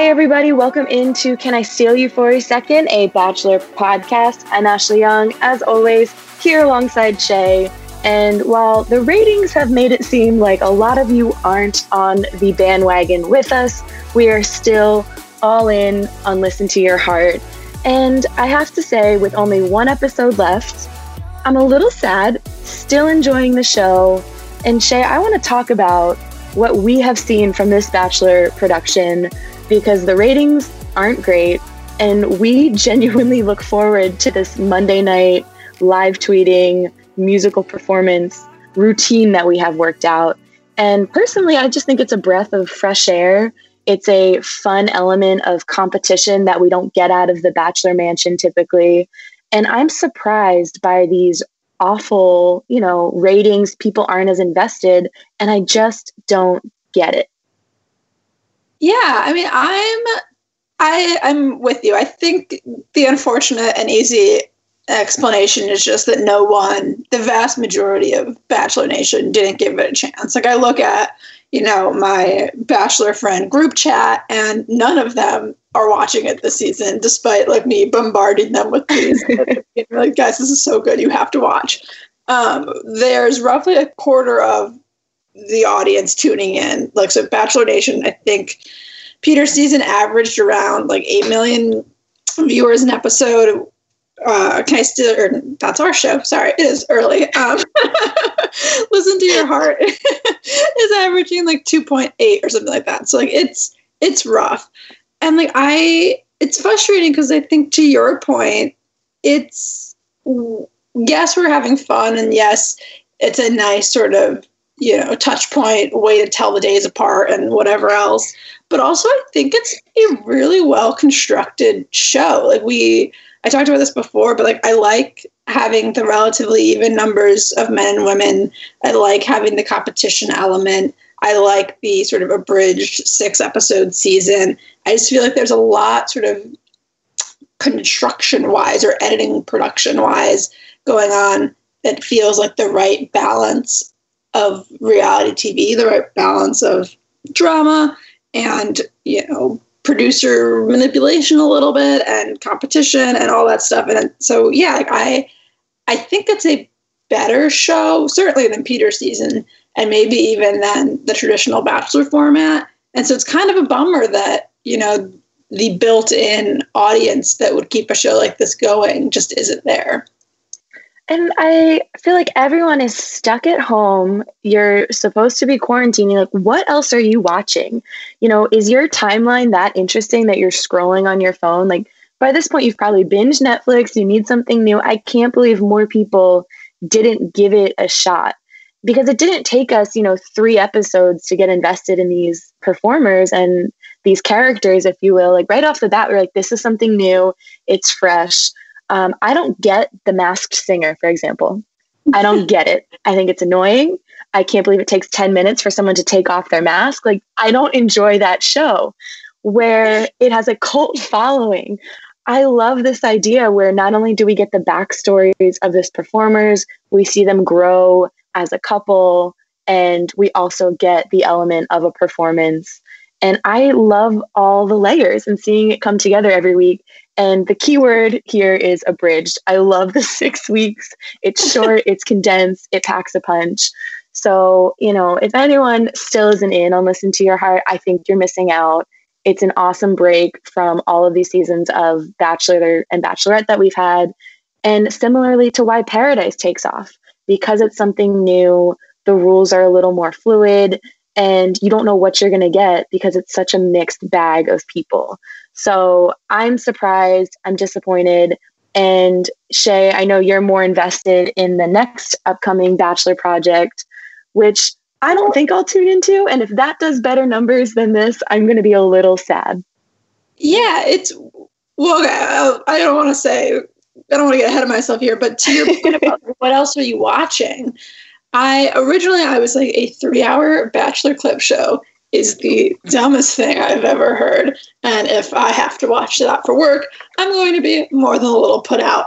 Hey, everybody, welcome into Can I Steal You for a Second, a Bachelor podcast. I'm Ashley Young, as always, here alongside Shay. And while the ratings have made it seem like a lot of you aren't on the bandwagon with us, we are still all in on Listen to Your Heart. And I have to say, with only one episode left, I'm a little sad, still enjoying the show. And Shay, I want to talk about what we have seen from this Bachelor production because the ratings aren't great. And we genuinely look forward to this Monday night live tweeting, musical performance routine that we have worked out. And personally, I just think it's a breath of fresh air. It's a fun element of competition that we don't get out of the Bachelor Mansion typically. And I'm surprised by these awful, you know, ratings. People aren't as invested. And I just don't get it. Yeah, I mean, I'm I I'm with you. I think the unfortunate and easy explanation is just that no one, the vast majority of Bachelor Nation didn't give it a chance. Like I look at, you know, my Bachelor friend group chat and none of them are watching it this season, despite like me bombarding them with these. like, guys, this is so good. You have to watch. Um, there's roughly a quarter of the audience tuning in. Like so Bachelor Nation, I think Peter season averaged around like eight million viewers an episode. Uh, can I still? Or that's our show. Sorry, it is early. Um, listen to your heart is averaging like two point eight or something like that. So like it's it's rough, and like I, it's frustrating because I think to your point, it's yes we're having fun and yes it's a nice sort of you know touch point way to tell the days apart and whatever else. But also i think it's a really well constructed show. Like we i talked about this before but like i like having the relatively even numbers of men and women. I like having the competition element. I like the sort of abridged six episode season. I just feel like there's a lot sort of construction wise or editing production wise going on that feels like the right balance of reality TV, the right balance of drama and, you know, producer manipulation a little bit and competition and all that stuff. And so, yeah, I, I think it's a better show, certainly than Peter season, and maybe even than the traditional Bachelor format. And so it's kind of a bummer that, you know, the built in audience that would keep a show like this going just isn't there. And I feel like everyone is stuck at home. You're supposed to be quarantining. Like, what else are you watching? You know, is your timeline that interesting that you're scrolling on your phone? Like, by this point, you've probably binged Netflix. You need something new. I can't believe more people didn't give it a shot because it didn't take us, you know, three episodes to get invested in these performers and these characters, if you will. Like, right off the bat, we're like, this is something new. It's fresh um, I don't get the masked singer, for example. I don't get it. I think it's annoying. I can't believe it takes 10 minutes for someone to take off their mask. Like, I don't enjoy that show where it has a cult following. I love this idea where not only do we get the backstories of this performers, we see them grow as a couple, and we also get the element of a performance. And I love all the layers and seeing it come together every week. And the keyword here is abridged. I love the six weeks. It's short, it's condensed, it packs a punch. So, you know, if anyone still isn't in on Listen to Your Heart, I think you're missing out. It's an awesome break from all of these seasons of Bachelor and Bachelorette that we've had. And similarly to why Paradise takes off, because it's something new, the rules are a little more fluid, and you don't know what you're going to get because it's such a mixed bag of people. So I'm surprised, I'm disappointed. And Shay, I know you're more invested in the next upcoming Bachelor project, which I don't think I'll tune into. And if that does better numbers than this, I'm going to be a little sad. Yeah, it's well, uh, I don't want to say, I don't want to get ahead of myself here, but to your point about what else are you watching? I originally I was like a three hour bachelor clip show is the dumbest thing I've ever heard. And if I have to watch that for work, I'm going to be more than a little put out.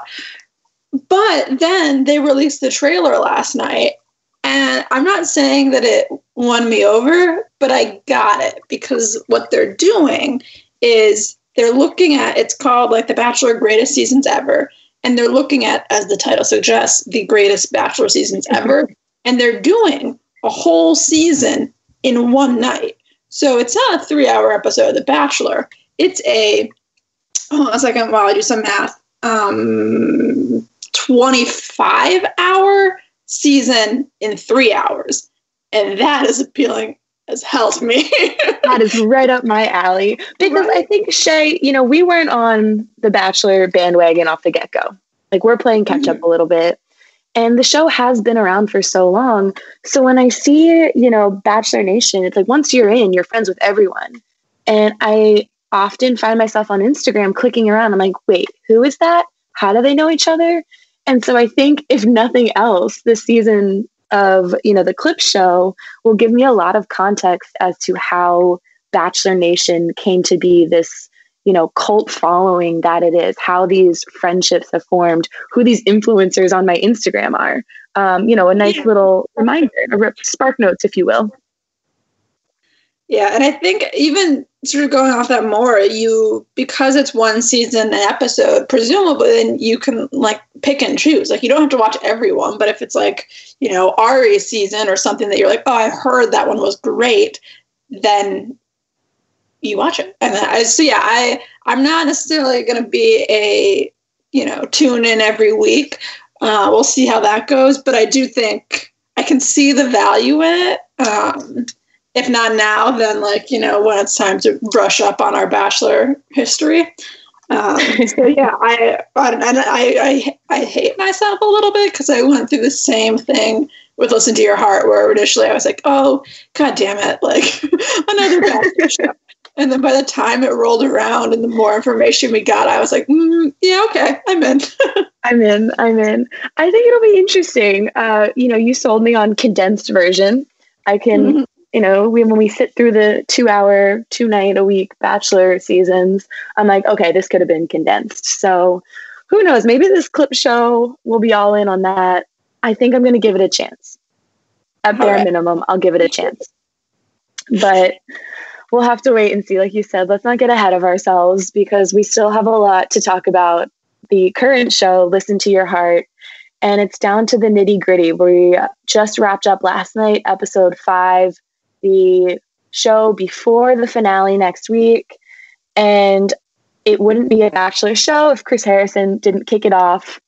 But then they released the trailer last night, and I'm not saying that it won me over, but I got it because what they're doing is they're looking at it's called like the Bachelor Greatest Seasons Ever, and they're looking at, as the title suggests, the greatest Bachelor seasons mm-hmm. ever, and they're doing a whole season in one night. So it's not a three-hour episode of The Bachelor. It's a hold on a second while I do some math. Um, 25 hour season in three hours. And that is appealing as hell to me. that is right up my alley. Because right. I think Shay, you know, we weren't on the Bachelor bandwagon off the get go. Like we're playing catch up mm-hmm. a little bit. And the show has been around for so long. So when I see, you know, Bachelor Nation, it's like once you're in, you're friends with everyone. And I often find myself on Instagram clicking around. I'm like, wait, who is that? How do they know each other? And so I think if nothing else, this season of, you know, the clip show will give me a lot of context as to how Bachelor Nation came to be this, you know, cult following that it is, how these friendships have formed, who these influencers on my Instagram are. Um, you know, a nice little reminder, a spark notes, if you will. Yeah, and I think even sort of going off that more, you because it's one season an episode, presumably then you can like pick and choose. Like you don't have to watch everyone, but if it's like, you know, Arie's season or something that you're like, oh, I heard that one was great, then you watch it. And I so yeah, I I'm not necessarily gonna be a, you know, tune in every week. Uh, we'll see how that goes, but I do think I can see the value in it. Um, if not now, then like you know when it's time to brush up on our bachelor history. Um, so yeah, I I, I I I hate myself a little bit because I went through the same thing with "Listen to Your Heart," where initially I was like, "Oh, god damn it!" Like another bachelor show. And then by the time it rolled around and the more information we got, I was like, mm, yeah, okay, I'm in. I'm in. I'm in. I think it'll be interesting. Uh, you know, you sold me on condensed version. I can mm-hmm you know, we, when we sit through the two hour, two night a week bachelor seasons, I'm like, okay, this could have been condensed. So who knows? Maybe this clip show will be all in on that. I think I'm going to give it a chance. At bare right. minimum, I'll give it a chance. But we'll have to wait and see. Like you said, let's not get ahead of ourselves because we still have a lot to talk about. The current show, Listen to Your Heart, and it's down to the nitty gritty. We just wrapped up last night, episode five the show before the finale next week. And it wouldn't be a Bachelor show if Chris Harrison didn't kick it off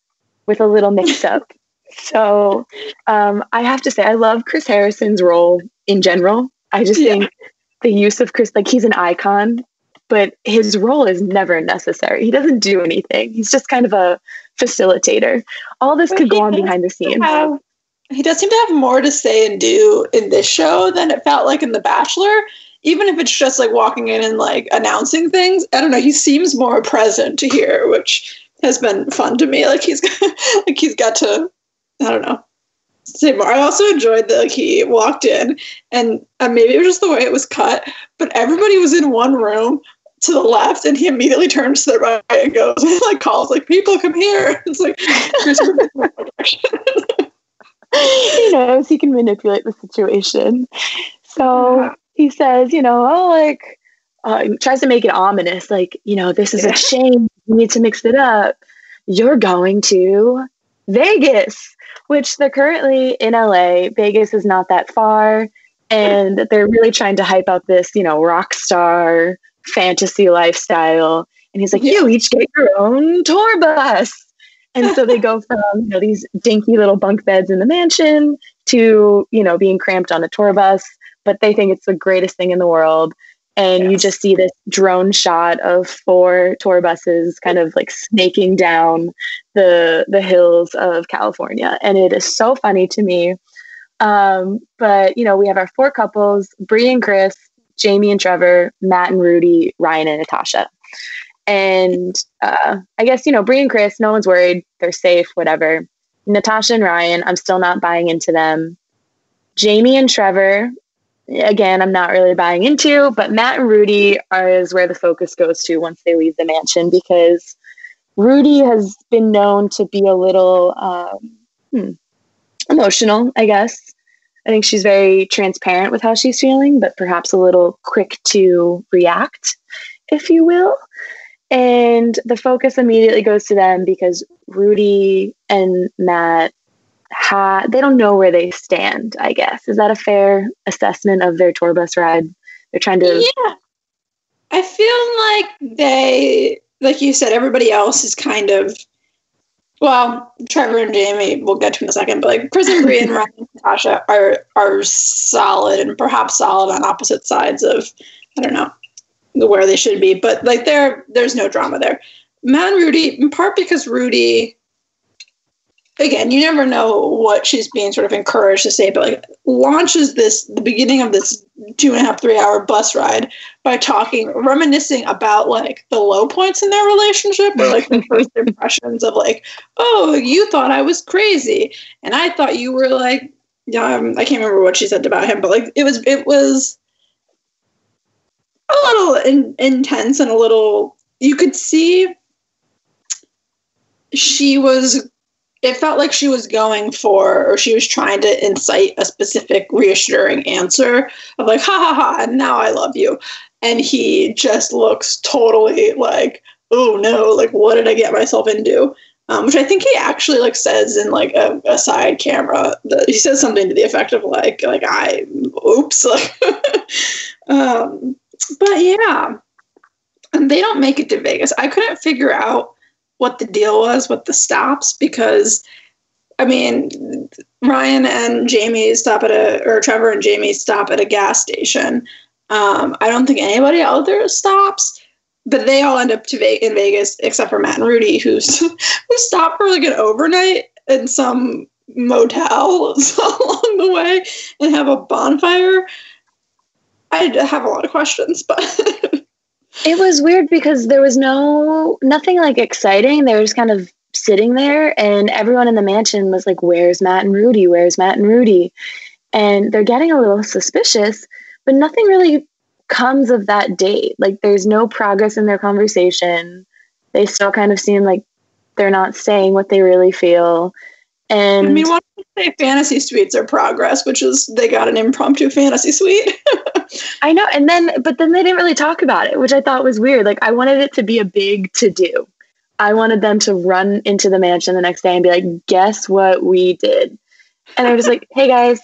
with a little mix up. so um, I have to say, I love Chris Harrison's role in general. I just yeah. think the use of Chris, like he's an icon, but his role is never necessary. He doesn't do anything. He's just kind of a facilitator. All this but could go on behind the scenes. Have, he does seem to have more to say and do in this show than it felt like in The Bachelor. Even if it's just like walking in and like announcing things, I don't know. He seems more present here, which has been fun to me. Like he's like he's got to, I don't know, say more. I also enjoyed that like he walked in and uh, maybe it was just the way it was cut, but everybody was in one room to the left and he immediately turns to the right and goes like calls like people come here. It's like he knows he can manipulate the situation. So he says, you know, oh, like, uh, tries to make it ominous, like, you know, this is yeah. a shame. You need to mix it up. You're going to Vegas, which they're currently in LA. Vegas is not that far. And they're really trying to hype out this, you know, rock star fantasy lifestyle. And he's like, yeah. you each get your own tour bus. And so they go from you know, these dinky little bunk beds in the mansion to, you know, being cramped on a tour bus, but they think it's the greatest thing in the world. And you just see this drone shot of four tour buses kind of like snaking down the the hills of California. And it is so funny to me. Um, but you know, we have our four couples, Bri and Chris, Jamie and Trevor, Matt and Rudi Ryan and Natasha. And uh, I guess, you know, Bri and Chris, no one's worried. They're safe, whatever. Natasha and Ryan, I'm still not buying into them. Jamie and Trevor, again, I'm not really buying into, but Matt and Rudi are is where the focus goes to once they leave the mansion because Rudi has been known to be a little um, hmm, emotional, I guess. I think she's very transparent with how she's feeling, but perhaps a little quick to react. if you will. And the focus immediately goes to them because Rudi and Matt ha- they don't know where they stand, I guess. Is that a fair assessment of their tour bus ride? They're trying to Yeah. I feel like they like you said, everybody else is kind of well, Trevor and Jamie, we'll get to in a second, but like Chris and Bri and Ryan and Natasha are are solid and perhaps solid on opposite sides of I don't know where they should be, but like there there's no drama there. Man, Rudi, in part because Rudi again, you never know what she's being sort of encouraged to say, but like launches this the beginning of this two and a half, three hour bus ride by talking, reminiscing about like the low points in their relationship or like the first impressions of like, oh, you thought I was crazy. And I thought you were like, um, I can't remember what she said about him, but like it was, it was a little in, intense and a little, you could see she was it felt like she was going for or she was trying to incite a specific reassuring answer of like ha ha ha and now i love you. And he just looks totally like oh no like what did i get myself into? Um, which i think he actually like says in like a, a side camera that he says something to the effect of like like i oops. Um, but yeah. And they don't make it to vegas. I couldn't figure out what the deal was with the stops because I mean Ryan and Jamie stop at a or Trevor and Jamie stop at a gas station. Um, I don't think anybody out there stops, but they all end up to Ve- in Vegas except for Matt and Rudi, who's who stop for like an overnight in some motel along the way and have a bonfire. I have a lot of questions, but It was weird because there was no nothing like exciting. They were just kind of sitting there and everyone in the mansion was like, Where's Matt and Rudi? Where's Matt and Rudi? And they're getting a little suspicious, but nothing really comes of that date. Like there's no progress in their conversation. They still kind of seem like they're not saying what they really feel. And I mean, why don't say fantasy suites are progress, which is they got an impromptu fantasy suite. I know. And then, but then they didn't really talk about it, which I thought was weird. Like, I wanted it to be a big to do. I wanted them to run into the mansion the next day and be like, guess what we did? And I was like, hey guys.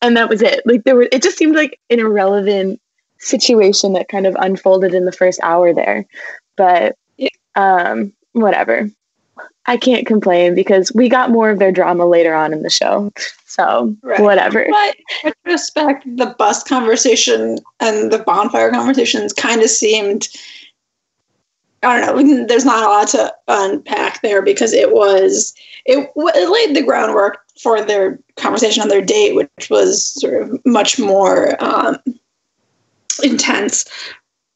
And that was it. Like, there were, it just seemed like an irrelevant situation that kind of unfolded in the first hour there. But, um, whatever. I can't complain because we got more of their drama later on in the show. So Right. whatever. But in retrospect, the bus conversation and the bonfire conversations kind of seemed. I don't know. There's not a lot to unpack there because it was it, it laid the groundwork for their conversation on their date, which was sort of much more um, intense.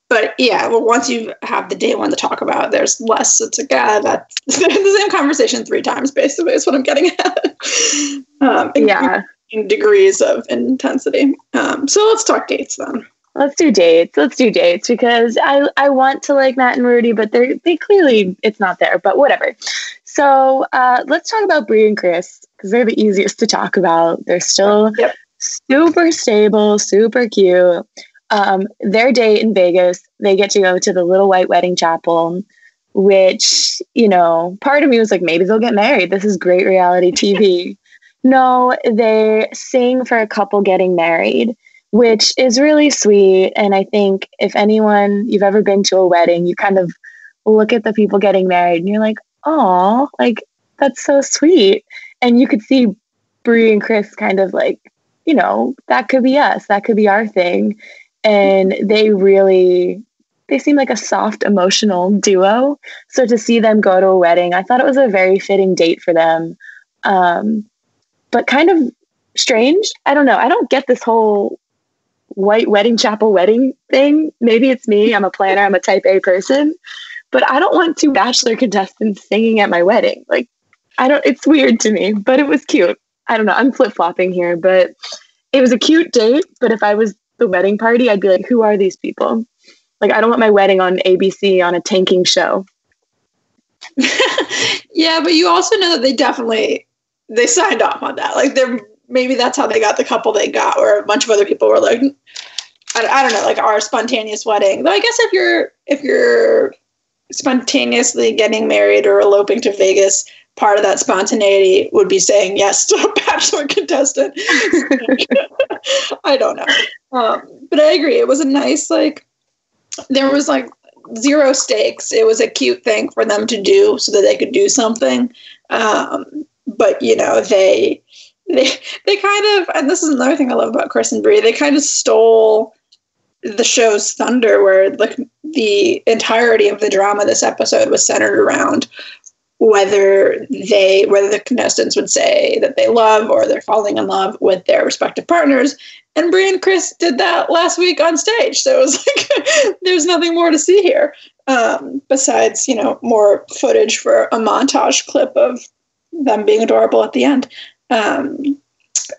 But yeah, well, once you have the date one to talk about, there's less. It's like, ah, that's the same conversation three times, basically, is what I'm getting at. Um, Yeah. in degrees of intensity. Um, so let's talk dates then. Let's do dates. Let's do dates because I I want to like Matt and Rudi, but they they clearly it's not there. But whatever. So uh, let's talk about Bri and Chris because they're the easiest to talk about. They're still Yep. super stable, super cute. Um, their date in Vegas, they get to go to the Little White Wedding Chapel, which you know, part of me was like, maybe they'll get married. This is great reality TV. no, they sing for a couple getting married which is really sweet. And I think if anyone you've ever been to a wedding, you kind of look at the people getting married and you're like, oh, like that's so sweet. And you could see Bri and Chris kind of like, you know, that could be us, that could be our thing. And they really they seem like a soft emotional duo. So to see them go to a wedding, I thought it was a very fitting date for them. Um, but kind of strange. I don't know. I don't get this whole white wedding chapel wedding thing. Maybe it's me. I'm a planner. I'm a type A person, but I don't want two bachelor contestants singing at my wedding. Like, I don't, it's weird to me, but it was cute. I don't know. I'm flip flopping here, but it was a cute date. But if I was the wedding party, I'd be like, who are these people? Like, I don't want my wedding on ABC on a tanking show. yeah, but you also know that they definitely they signed off on that. Like they're maybe that's how they got the couple they got, where a bunch of other people were like, I, I don't know, like our spontaneous wedding. Though I guess if you're if you're spontaneously getting married or eloping to Vegas, part of that spontaneity would be saying yes to a bachelor contestant. I don't know. Um, but I agree. It was a nice, like, there was like zero stakes. It was a cute thing for them to do so that they could do something. Um, but, you know, they, they, they kind of, and this is another thing I love about Chris and Bri, they kind of stole the show's thunder where like the entirety of the drama this episode was centered around whether they whether the contestants would say that they love or they're falling in love with their respective partners. And Bri and Chris did that last week on stage. So it was like there's nothing more to see here um, besides you know more footage for a montage clip of them being adorable at the end. Um,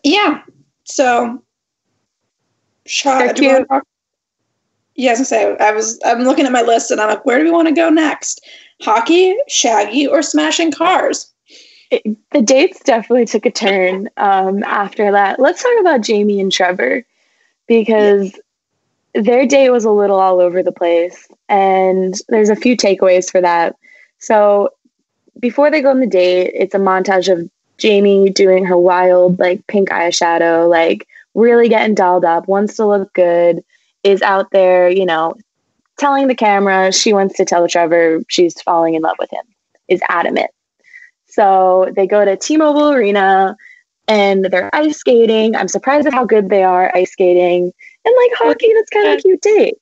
yeah. So Shot, do you talk, yeah, I was gonna say I was I'm looking at my list and I'm like, where do we want to go next? Hockey, Shaggy, or smashing cars? It, the dates definitely took a turn um, after that. Let's talk about Jamie and Trevor because yeah. their date was a little all over the place, and there's a few takeaways for that. So before they go on the date, it's a montage of Jamie doing her wild like pink eyeshadow, like really getting dolled up, wants to look good is out there, you know, telling the camera she wants to tell Trevor she's falling in love with him, is adamant. So they go to T Mobile Arena and they're ice skating. I'm surprised at how good they are ice skating. And like hockey, that's kind of a cute date.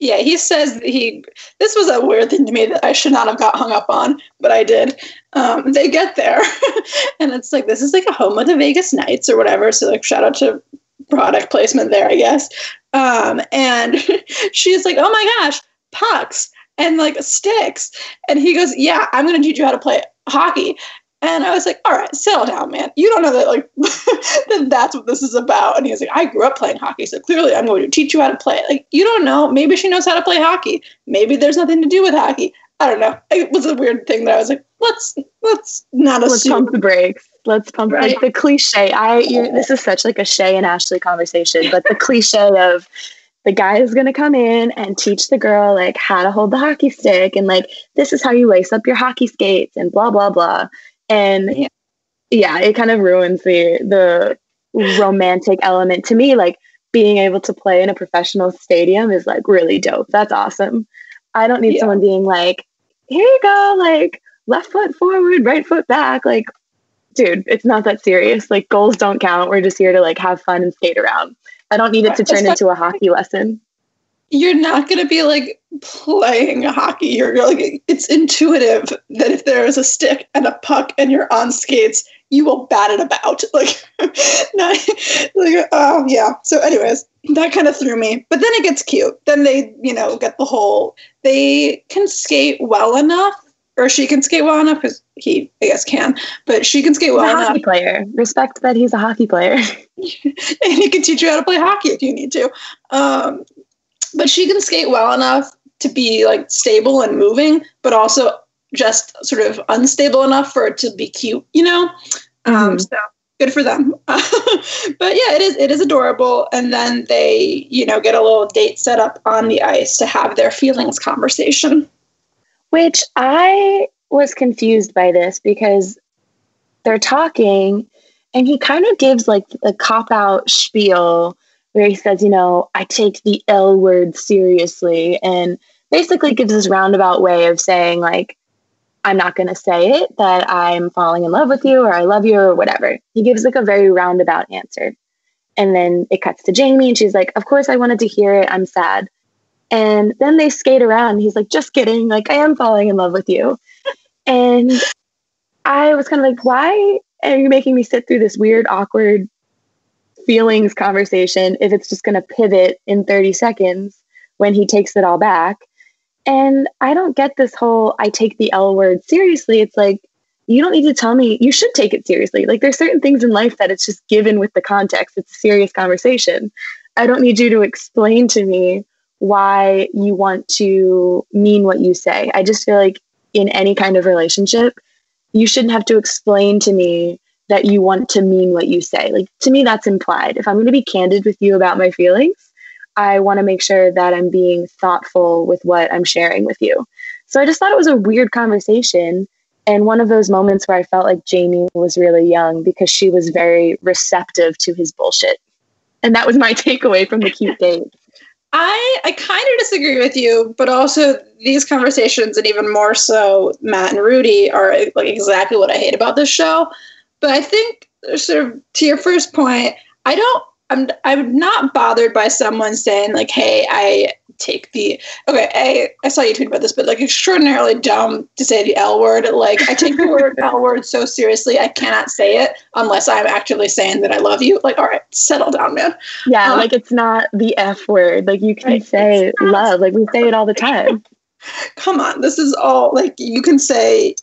Yeah, he says he. This was a weird thing to me that I should not have got hung up on, but I did. Um, they get there, and it's like this is like a home of the Vegas Knights or whatever. So like, shout out to product placement there, I guess. Um, and she's like, oh my gosh, pucks and like sticks. And he goes, yeah, I'm going to teach you how to play hockey. And I was like, all right, settle down, man. You don't know that like that that's what this is about. And he was like, I grew up playing hockey, so clearly I'm going to teach you how to play. Like, you don't know. Maybe she knows how to play hockey. Maybe there's nothing to do with hockey. I don't know. It was a weird thing that I was like, let's let's not let's assume. pump the brakes. Let's pump right. like the cliche. I this is such like a Shay and Ashley conversation, but the cliche of the guy is going to come in and teach the girl like how to hold the hockey stick and like this is how you lace up your hockey skates and blah blah blah and yeah, yeah it kind of ruins the the romantic element to me like being able to play in a professional stadium is like really dope that's awesome i don't need yeah. someone being like here you go like left foot forward right foot back like dude it's not that serious like goals don't count we're just here to like have fun and skate around I don't need it to turn into a hockey lesson. You're not going to be like playing hockey. You're like, it's intuitive that if there is a stick and a puck and you're on skates, you will bat it about. Like, not, like, oh, yeah. So, anyways, that kind of threw me. But then it gets cute. Then they, you know, get the whole, they can skate well enough or she can skate well enough because he, I guess, can. But she can skate well a enough. Hockey player. Respect that he's a hockey player. and he can teach you how to play hockey if you need to. Um, but she can skate well enough to be like stable and moving, but also just sort of unstable enough for it to be cute. You know. Um, mm-hmm. so good for them. but yeah, it is it is adorable. And then they, you know, get a little date set up on the ice to have their feelings conversation. Which I was confused by this because they're talking and he kind of gives like a cop out spiel where he says, you know, I take the L word seriously and basically gives this roundabout way of saying, like, I'm not going to say it that I'm falling in love with you or I love you or whatever. He gives like a very roundabout answer. And then it cuts to Jamie and she's like, Of course, I wanted to hear it. I'm sad. And then they skate around. He's like, just kidding. Like, I am falling in love with you. And I was kind of like, why are you making me sit through this weird, awkward feelings conversation if it's just going to pivot in 30 seconds when he takes it all back? And I don't get this whole I take the L word seriously. It's like, you don't need to tell me you should take it seriously. Like there's certain things in life that it's just given with the context. It's a serious conversation. I don't need you to explain to me why you want to mean what you say. I just feel like in any kind of relationship, you shouldn't have to explain to me that you want to mean what you say. Like to me, that's implied. If I'm going to be candid with you about my feelings, I want to make sure that I'm being thoughtful with what I'm sharing with you. So I just thought it was a weird conversation and one of those moments where I felt like Jamie was really young because she was very receptive to his bullshit. And that was my takeaway from the cute date. I I kind of disagree with you, but also these conversations and even more so Matt and Rudi are like exactly what I hate about this show. But I think sort of to your first point, I don't I'm I'm not bothered by someone saying like, "Hey, I take the okay." I I saw you tweet about this, but like extraordinarily dumb to say the L word. Like I take the word L word so seriously, I cannot say it unless I'm actually saying that I love you. Like, all right, settle down, man. Yeah, um, like it's not the F word. Like you can right, say love. Like we say it all the time. Come on, this is all like you can say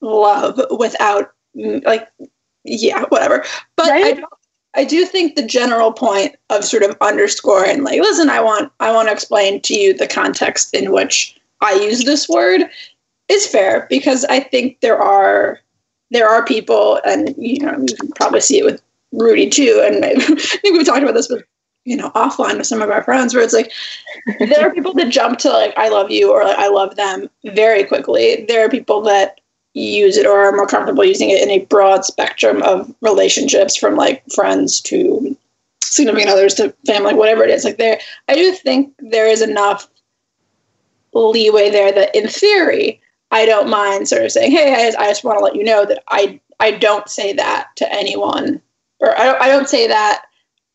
love without mm, like yeah, whatever. But right? I don't I do think the general point of sort of underscoring, like, listen, I want I want to explain to you the context in which I use this word is fair because I think there are there are people, and you know, you can probably see it with Rudi too, and I think we talked about this with you know offline with some of our friends, where it's like there are people that jump to like I love you or like I love them very quickly. There are people that use it or are more comfortable using it in a broad spectrum of relationships from like friends to significant others to family whatever it is like there i do think there is enough leeway there that in theory i don't mind sort of saying hey i, I just want to let you know that i i don't say that to anyone or I don't, I don't say that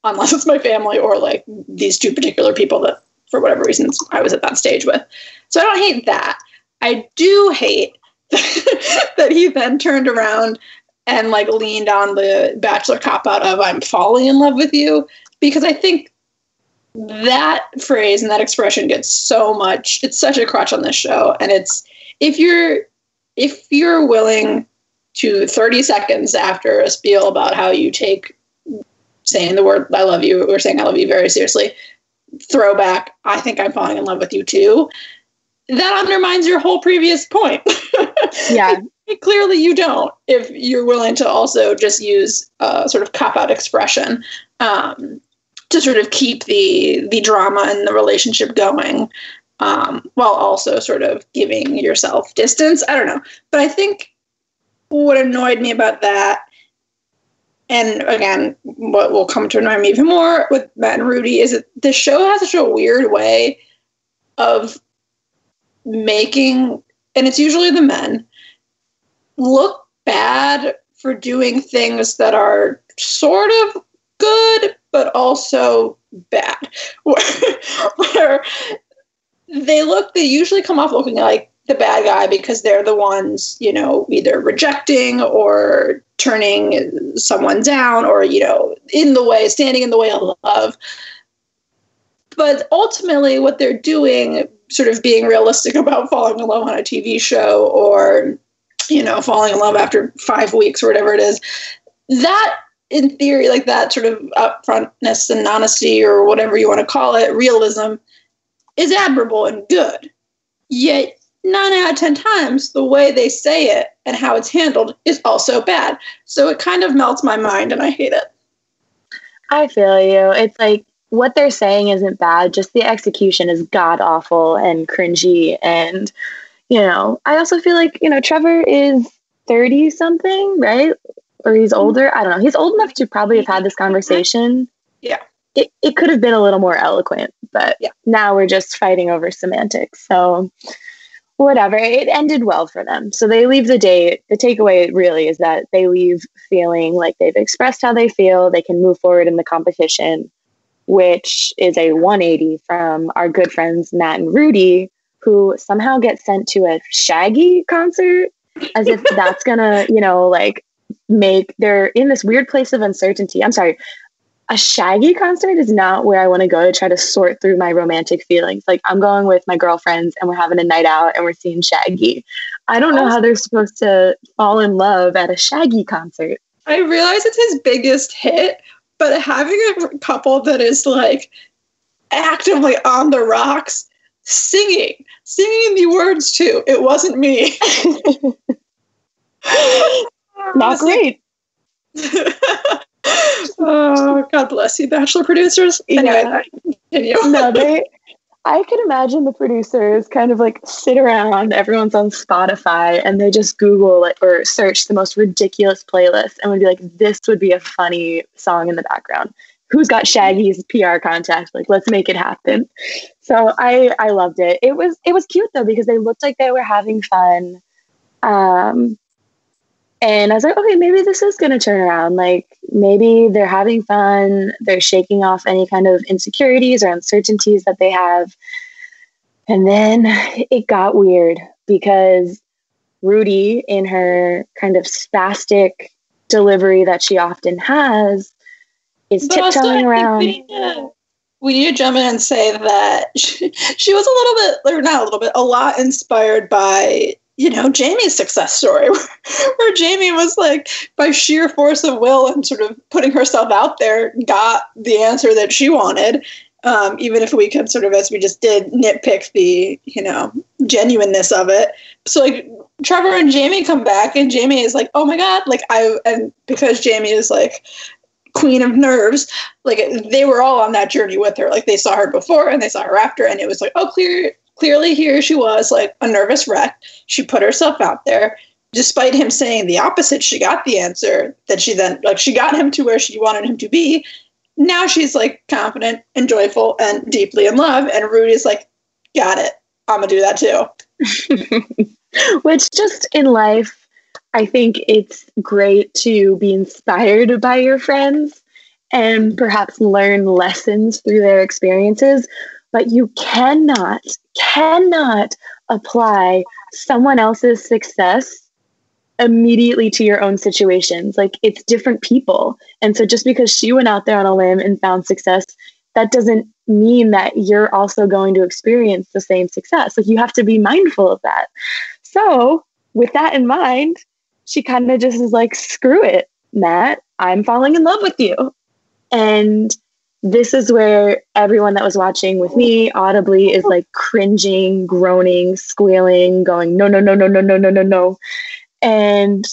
unless it's my family or like these two particular people that for whatever reasons i was at that stage with. So i don't hate that. I do hate that he then turned around and like leaned on the bachelor cop out of I'm falling in love with you because I think that phrase and that expression gets so much it's such a crutch on this show. And it's if you're if you're willing to 30 seconds after a spiel about how you take saying the word I love you or saying I love you very seriously throwback I think I'm falling in love with you too that undermines your whole previous point. Yeah. Clearly, you don't if you're willing to also just use a sort of cop out expression um, to sort of keep the the drama and the relationship going, um, while also sort of giving yourself distance. I don't know, but I think what annoyed me about that, and again, what will come to annoy me even more with Matt and Rudi is that the show has such a weird way of making, and it's usually the men, look bad for doing things that are sort of good, but also bad. Where, they look, they usually come off looking like the bad guy because they're the ones, you know, either rejecting or turning someone down or, you know, in the way, standing in the way of love. But ultimately, what they're doing sort of being realistic about falling in love on a TV show or, you know, falling in love after five weeks or whatever it is. That, in theory, like that sort of upfrontness and honesty or whatever you want to call it, realism, is admirable and good. Yet, nine out of 10 times, the way they say it and how it's handled is also bad. So it kind of melts my mind and I hate it. I feel you. It's like what they're saying isn't bad, just the execution is god awful and cringy. And, you know, I also feel like, you know, Trevor is 30 something, right? Or he's mm-hmm. older. I don't know. He's old enough to probably have had this conversation. Yeah. It, it could have been a little more eloquent, but yeah. now we're just fighting over semantics. So, whatever. It ended well for them. So they leave the date. The takeaway really is that they leave feeling like they've expressed how they feel. They can move forward in the competition which is a 180 from our good friends Matt and Rudi, who somehow get sent to a Shaggy concert as if that's gonna, you know, like make they're in this weird place of uncertainty. I'm sorry. A Shaggy concert is not where I want to go to try to sort through my romantic feelings. Like I'm going with my girlfriends and we're having a night out and we're seeing Shaggy. I don't know how they're supposed to fall in love at a Shaggy concert. I realize it's his biggest hit, but having a couple that is like actively on the rocks singing singing the words too it wasn't me not great oh, God bless you, Bachelor producers. Anyway, yeah. no, they. I can imagine the producers kind of like sit around, everyone's on Spotify, and they just Google it or search the most ridiculous playlist and would be like, this would be a funny song in the background. Who's got Shaggy's PR contact? Like, let's make it happen. So I I loved it. It was it was cute though because they looked like they were having fun. Um, and I was like, okay, maybe this is going to turn around. Like maybe they're having fun, they're shaking off any kind of insecurities or uncertainties that they have. And then it got weird because Rudi, in her kind of spastic delivery that she often has, is tiptoeing around. We need, to, we need to jump in and say that she, she was a little bit, or not a little bit, a lot inspired by you know, Jamie's success story, where, Jamie was like, by sheer force of will and sort of putting herself out there, got the answer that she wanted. Um, even if we could sort of, as we just did, nitpick the, you know, genuineness of it. So, like, Trevor and Jamie come back, and Jamie is like, oh my God, like, I, and because Jamie is like, queen of nerves like they were all on that journey with her like they saw her before and they saw her after and it was like oh clear clearly here she was like a nervous wreck. She put herself out there. Despite him saying the opposite, she got the answer that she then like she got him to where she wanted him to be. Now she's like confident and joyful and deeply in love. And Rudi's like, got it. I'm gonna do that too. Which just in life, I think it's great to be inspired by your friends and perhaps learn lessons through their experiences but you cannot, cannot apply someone else's success immediately to your own situations. Like it's different people. And so just because she went out there on a limb and found success, that doesn't mean that you're also going to experience the same success. Like you have to be mindful of that. So, with that in mind, she kind of just is like, screw it, Matt, I'm falling in love with you. And this is where everyone that was watching with me audibly is like cringing, groaning, squealing, going, no, no, no, no, no, no, no, no, no. And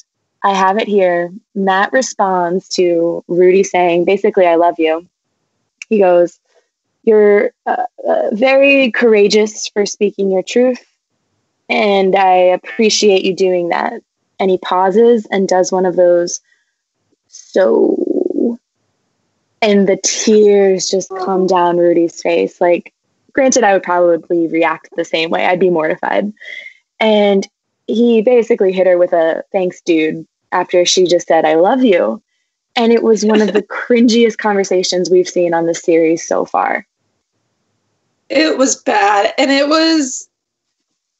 I have it here. Matt responds to Rudi saying, basically, I love you. He goes, You're uh, uh, very courageous for speaking your truth. And I appreciate you doing that. And he pauses and does one of those so and the tears just come down Rudi's face. Like, granted, I would probably react the same way. I'd be mortified. And he basically hit her with a thanks, dude, after she just said, I love you. And it was one of the cringiest conversations we've seen on the series so far. It was bad. And it was,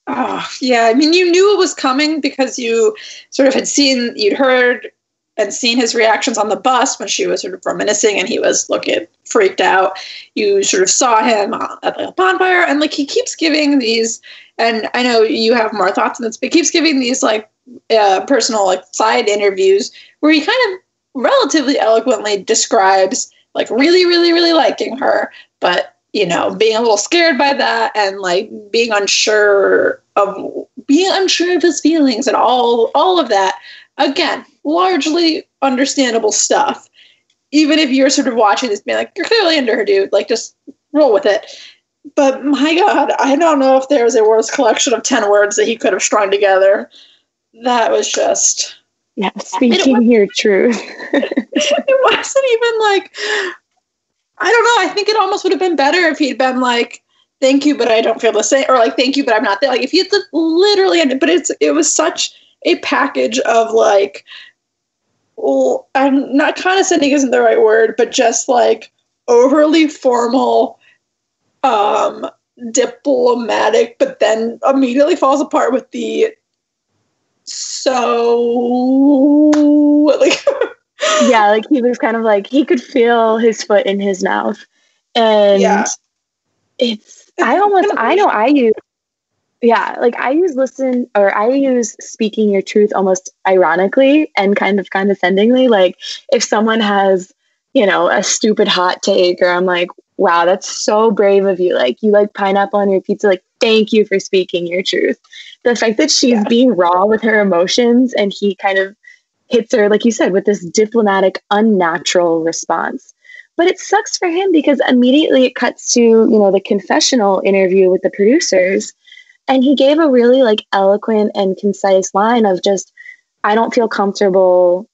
oh, yeah. I mean, you knew it was coming because you sort of had seen, you'd heard and seen his reactions on the bus when she was sort of reminiscing and he was looking freaked out. You sort of saw him at the bonfire and like he keeps giving these, and I know you have more thoughts on this, but he keeps giving these like uh, personal like side interviews where he kind of relatively eloquently describes like really, really, really liking her, but you know, being a little scared by that and like being unsure of being unsure of his feelings and all all of that. Again, largely understandable stuff. Even if you're sort of watching this being like, you're clearly into her, dude, like just roll with it. But my God, I don't know if there's a worse collection of 10 words that he could have strung together. That was just. Yeah, speaking your truth. it wasn't even like. I don't know. I think it almost would have been better if he'd been like, thank you, but I don't feel the same. Or like, thank you, but I'm not there. Like, if he had literally but it's, it was such a package of like, well, I'm not condescending isn't the right word, but just like overly formal, um, diplomatic, but then immediately falls apart with the so like yeah, like he was kind of like he could feel his foot in his mouth, and yeah. it's I almost I know I use yeah like i use listen or i use speaking your truth almost ironically and kind of condescendingly like if someone has you know a stupid hot take or i'm like wow that's so brave of you like you like pineapple on your pizza like thank you for speaking your truth the fact that she's yeah. being raw with her emotions and he kind of hits her, like you said, with this diplomatic, unnatural response. But it sucks for him because immediately it cuts to, you know, the confessional interview with the producers. And he gave a really like eloquent and concise line of just, I don't feel comfortable,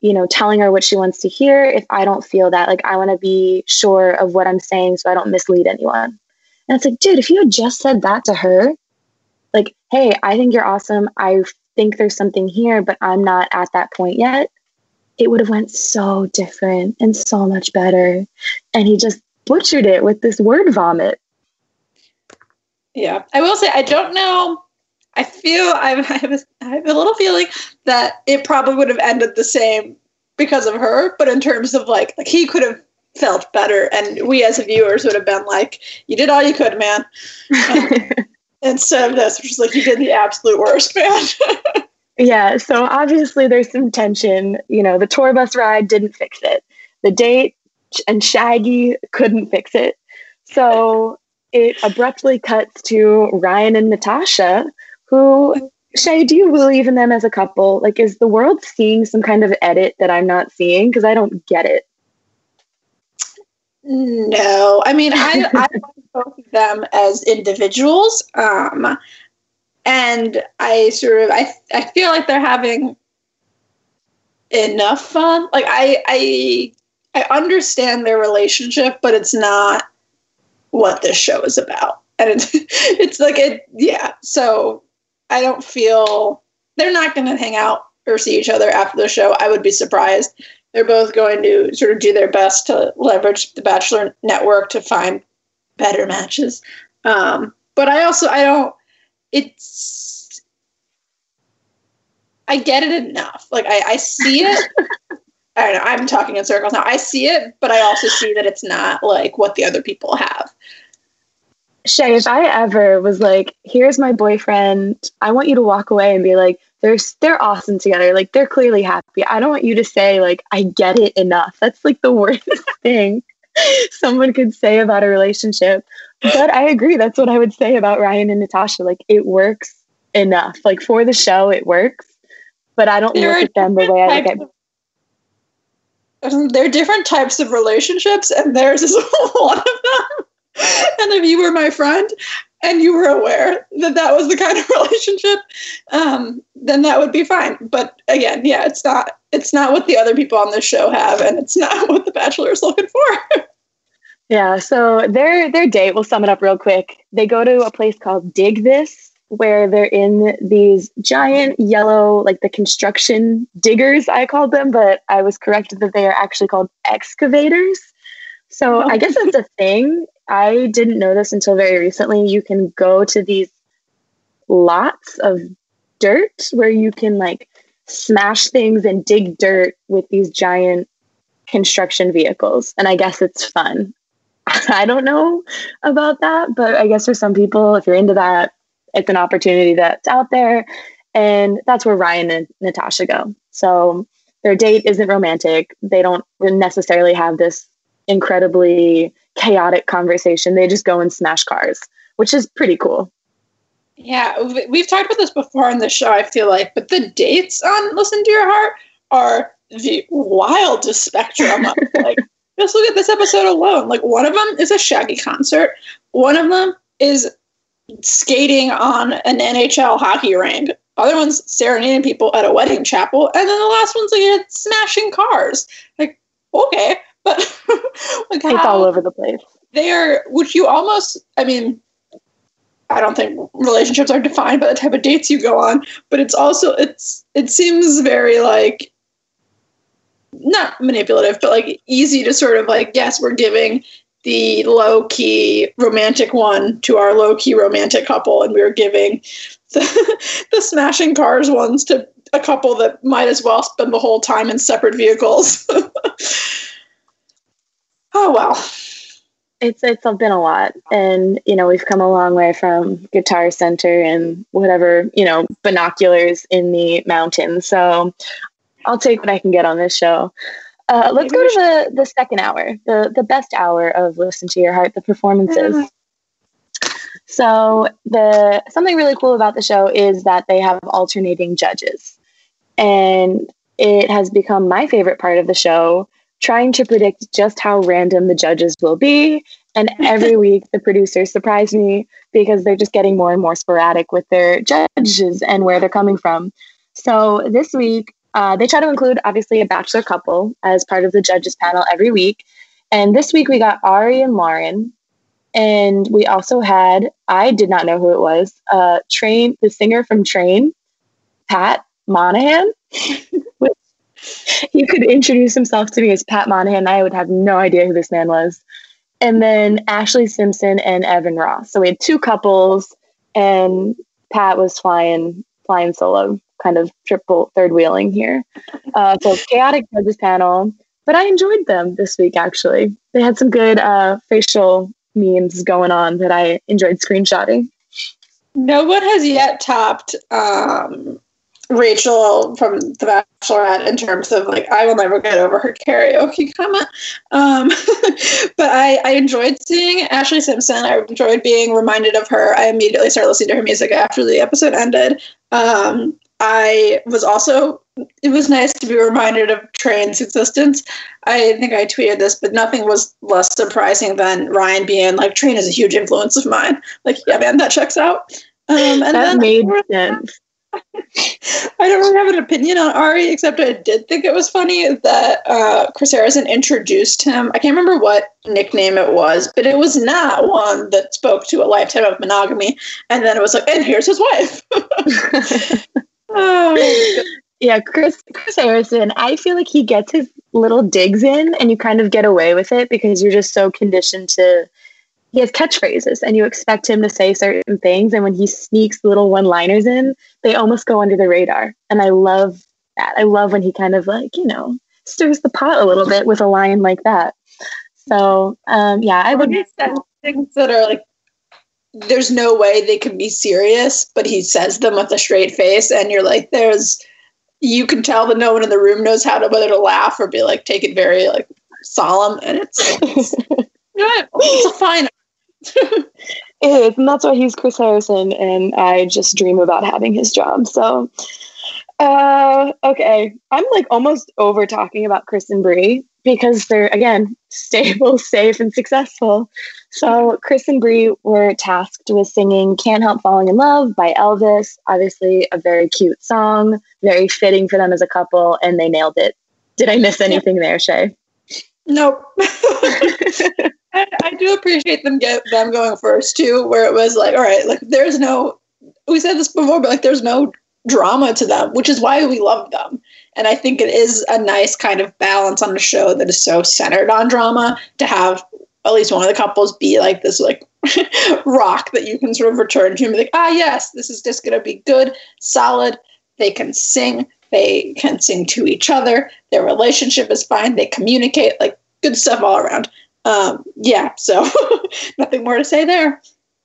you know, telling her what she wants to hear if I don't feel that. Like, I want to be sure of what I'm saying so I don't mislead anyone. And it's like, dude, if you had just said that to her, like, hey, I think you're awesome. I think there's something here, but I'm not at that point yet it would have went so different and so much better. And he just butchered it with this word vomit. Yeah, I will say I don't know. I feel I have, a, I have a little feeling that it probably would have ended the same because of her. But in terms of like, like he could have felt better, and we as viewers would have been like, "You did all you could, man." Um, instead of this, which is like, "You did the absolute worst, man." Yeah, so obviously there's some tension. You know, the tour bus ride didn't fix it. The date and Shaggy couldn't fix it. So it abruptly cuts to Ryan and Natasha, who Shay, do you believe in them as a couple? Like, is the world seeing some kind of edit that I'm not seeing? Because I don't get it. No, I mean, I, I like both of them as individuals. Um, and I sort of I I feel like they're having enough fun. Like I I I understand their relationship, but it's not what this show is about. And it's it's like it yeah. So I don't feel they're not going to hang out or see each other after the show. I would be surprised. They're both going to sort of do their best to leverage the Bachelor network to find better matches. Um, but I also I don't it's I get it enough. Like I, I see it. I don't know. I'm talking in circles now. I see it, but I also see that it's not like what the other people have. Shay, if I ever was like, here's my boyfriend, I want you to walk away and be like, they're they're awesome together. Like they're clearly happy. I don't want you to say like I get it enough. That's like the worst thing someone could say about a relationship. But I agree. That's what I would say about Ryan and Natasha. Like it works enough. Like for the show, it works. But I don't there look at them the way I look at. There are different types of relationships, and theirs is one of them. and if you were my friend and you were aware that that was the kind of relationship, um, then that would be fine. But again, yeah, it's not. It's not what the other people on this show have, and it's not what The Bachelor is looking for. Yeah, so their their date, we'll sum it up real quick. They go to a place called Dig This, where they're in these giant yellow, like the construction diggers, I called them, but I was corrected that they are actually called excavators. So oh. I guess that's a thing. I didn't know this until very recently. You can go to these lots of dirt where you can like smash things and dig dirt with these giant construction vehicles. And I guess it's fun. I don't know about that, but I guess for some people, if you're into that, it's an opportunity that's out there. And that's where Ryan and Natasha go. So their date isn't romantic. They don't necessarily have this incredibly chaotic conversation. They just go and smash cars, which is pretty cool. Yeah, we've talked about this before on the show, I feel like, but the dates on Listen to Your Heart are the wildest spectrum of like just look at this episode alone. Like one of them is a Shaggy concert. One of them is skating on an NHL hockey rink. Other one's serenading people at a wedding chapel, and then the last one's like smashing cars. Like okay, but like it's all over the place. They are, which you almost. I mean, I don't think relationships are defined by the type of dates you go on, but it's also it's it seems very like not manipulative, but like easy to sort of like, yes, we're giving the low key romantic one to our low key romantic couple, and we are giving the, the smashing cars ones to a couple that might as well spend the whole time in separate vehicles. oh well. It's it's been a lot, and you know we've come a long way from Guitar Center and whatever you know binoculars in the mountains. So I'll take what I can get on this show. Uh, let's go to the the second hour, the the best hour of Listen to Your Heart, the performances. Mm-hmm. So the something really cool about the show is that they have alternating judges, and it has become my favorite part of the show, trying to predict just how random the judges will be. And every week, the producers surprise me because they're just getting more and more sporadic with their judges and where they're coming from. So this week, uh, they try to include obviously a bachelor couple as part of the judges panel every week. And this week we got Ari and Lauren. And we also had, I did not know who it was, uh, Train, the singer from Train, Pat Monahan. he could introduce himself to me as Pat Monahan. I would have no idea who this man was. And then Ashlee Simpson and Evan Ross. So we had two couples, and Pat was flying flying solo kind of triple third wheeling here. Uh, so chaotic judges panel, but I enjoyed them this week actually. They had some good uh, facial memes going on that I enjoyed screenshotting. No one has yet topped um, Rachel from The Bachelorette in terms of like I will never get over her karaoke comment. Um, but I, I enjoyed seeing Ashlee Simpson. I enjoyed being reminded of her. I immediately started listening to her music after the episode ended. Um, I was also it was nice to be reminded of Train's existence. I think I tweeted this, but nothing was less surprising than Ryan being like, Train is a huge influence of mine. Like, yeah, man, that checks out. Um, and that then, made sense. I don't really have an opinion on Ari, except I did think it was funny that uh, Chris Harrison introduced him. I can't remember what nickname it was, but it was not one that spoke to a lifetime of monogamy. And then it was like, and here's his wife. oh, yeah, Chris Chris Harrison. I feel like he gets his little digs in, and you kind of get away with it because you're just so conditioned to. He has catchphrases, and you expect him to say certain things, and when he sneaks little one-liners in, they almost go under the radar. And I love that. I love when he kind of like you know stirs the pot a little bit with a line like that. So um, yeah, I would. Things that are like there's no way they can be serious, but he says them with a straight face, and you're like, there's, you can tell that no one in the room knows how to whether to laugh or be like, take it very like solemn, and it's, it's, it's fine. it is, and that's why he's Chris Harrison, and I just dream about having his job. So, uh, okay, I'm like almost over talking about Chris and Bri because they're again stable, safe, and successful. So Chris and Bri were tasked with singing "Can't Help Falling in Love" by Elvis. Obviously, a very cute song, very fitting for them as a couple, and they nailed it. Did I miss anything there, Shay? Nope. I, I, do appreciate them get them going first too, where it was like, all right, like there's no. We said this before, but like there's no drama to them, which is why we love them. And I think it is a nice kind of balance on a show that is so centered on drama to have at least one of the couples be like this like rock that you can sort of return to and be like, ah yes, this is just gonna be good, solid. They can sing, they can sing to each other, their relationship is fine, they communicate, like good stuff all around. Um, yeah, so nothing more to say there.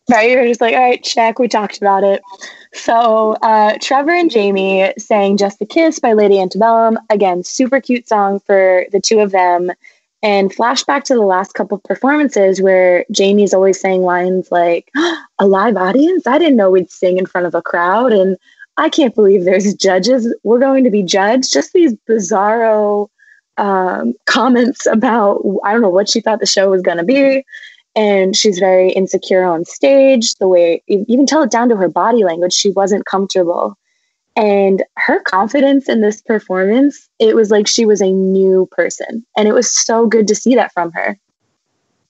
Right, you're just like, all right, check. We talked about it. So uh, Trevor and Jamie sang "Just a Kiss" by Lady Antebellum. Again, super cute song for the two of them. And flashback to the last couple performances where Jamie's always saying lines like, "A live audience? I didn't know we'd sing in front of a crowd." And I can't believe there's judges. We're going to be judged. Just these bizarro um, comments about I don't know what she thought the show was going to be and she's very insecure on stage the way you can tell it down to her body language she wasn't comfortable. And her confidence in this performance it was like she was a new person and it was so good to see that from her.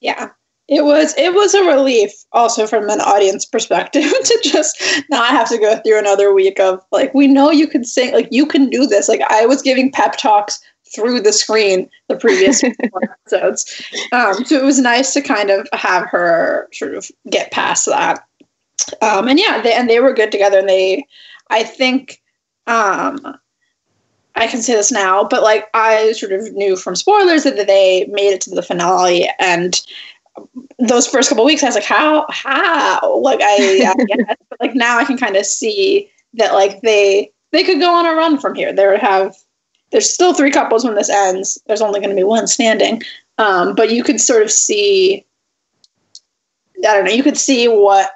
Yeah. It was it was a relief also from an audience perspective to just not have to go through another week of like we know you can sing like you can do this. Like i was giving pep talks through the screen the previous episodes. Um, so it was nice to kind of have her sort of get past that. Um, and yeah, they, and they were good together. And they, I think, um, I can say this now, but like I sort of knew from spoilers that they made it to the finale, and those first couple weeks, I was like, how, how? Like I, I but like now I can kind of see that like they they could go on a run from here. They would have there's still three couples when this ends. There's only going to be one standing. Um, but you could sort of see, I don't know, you could see what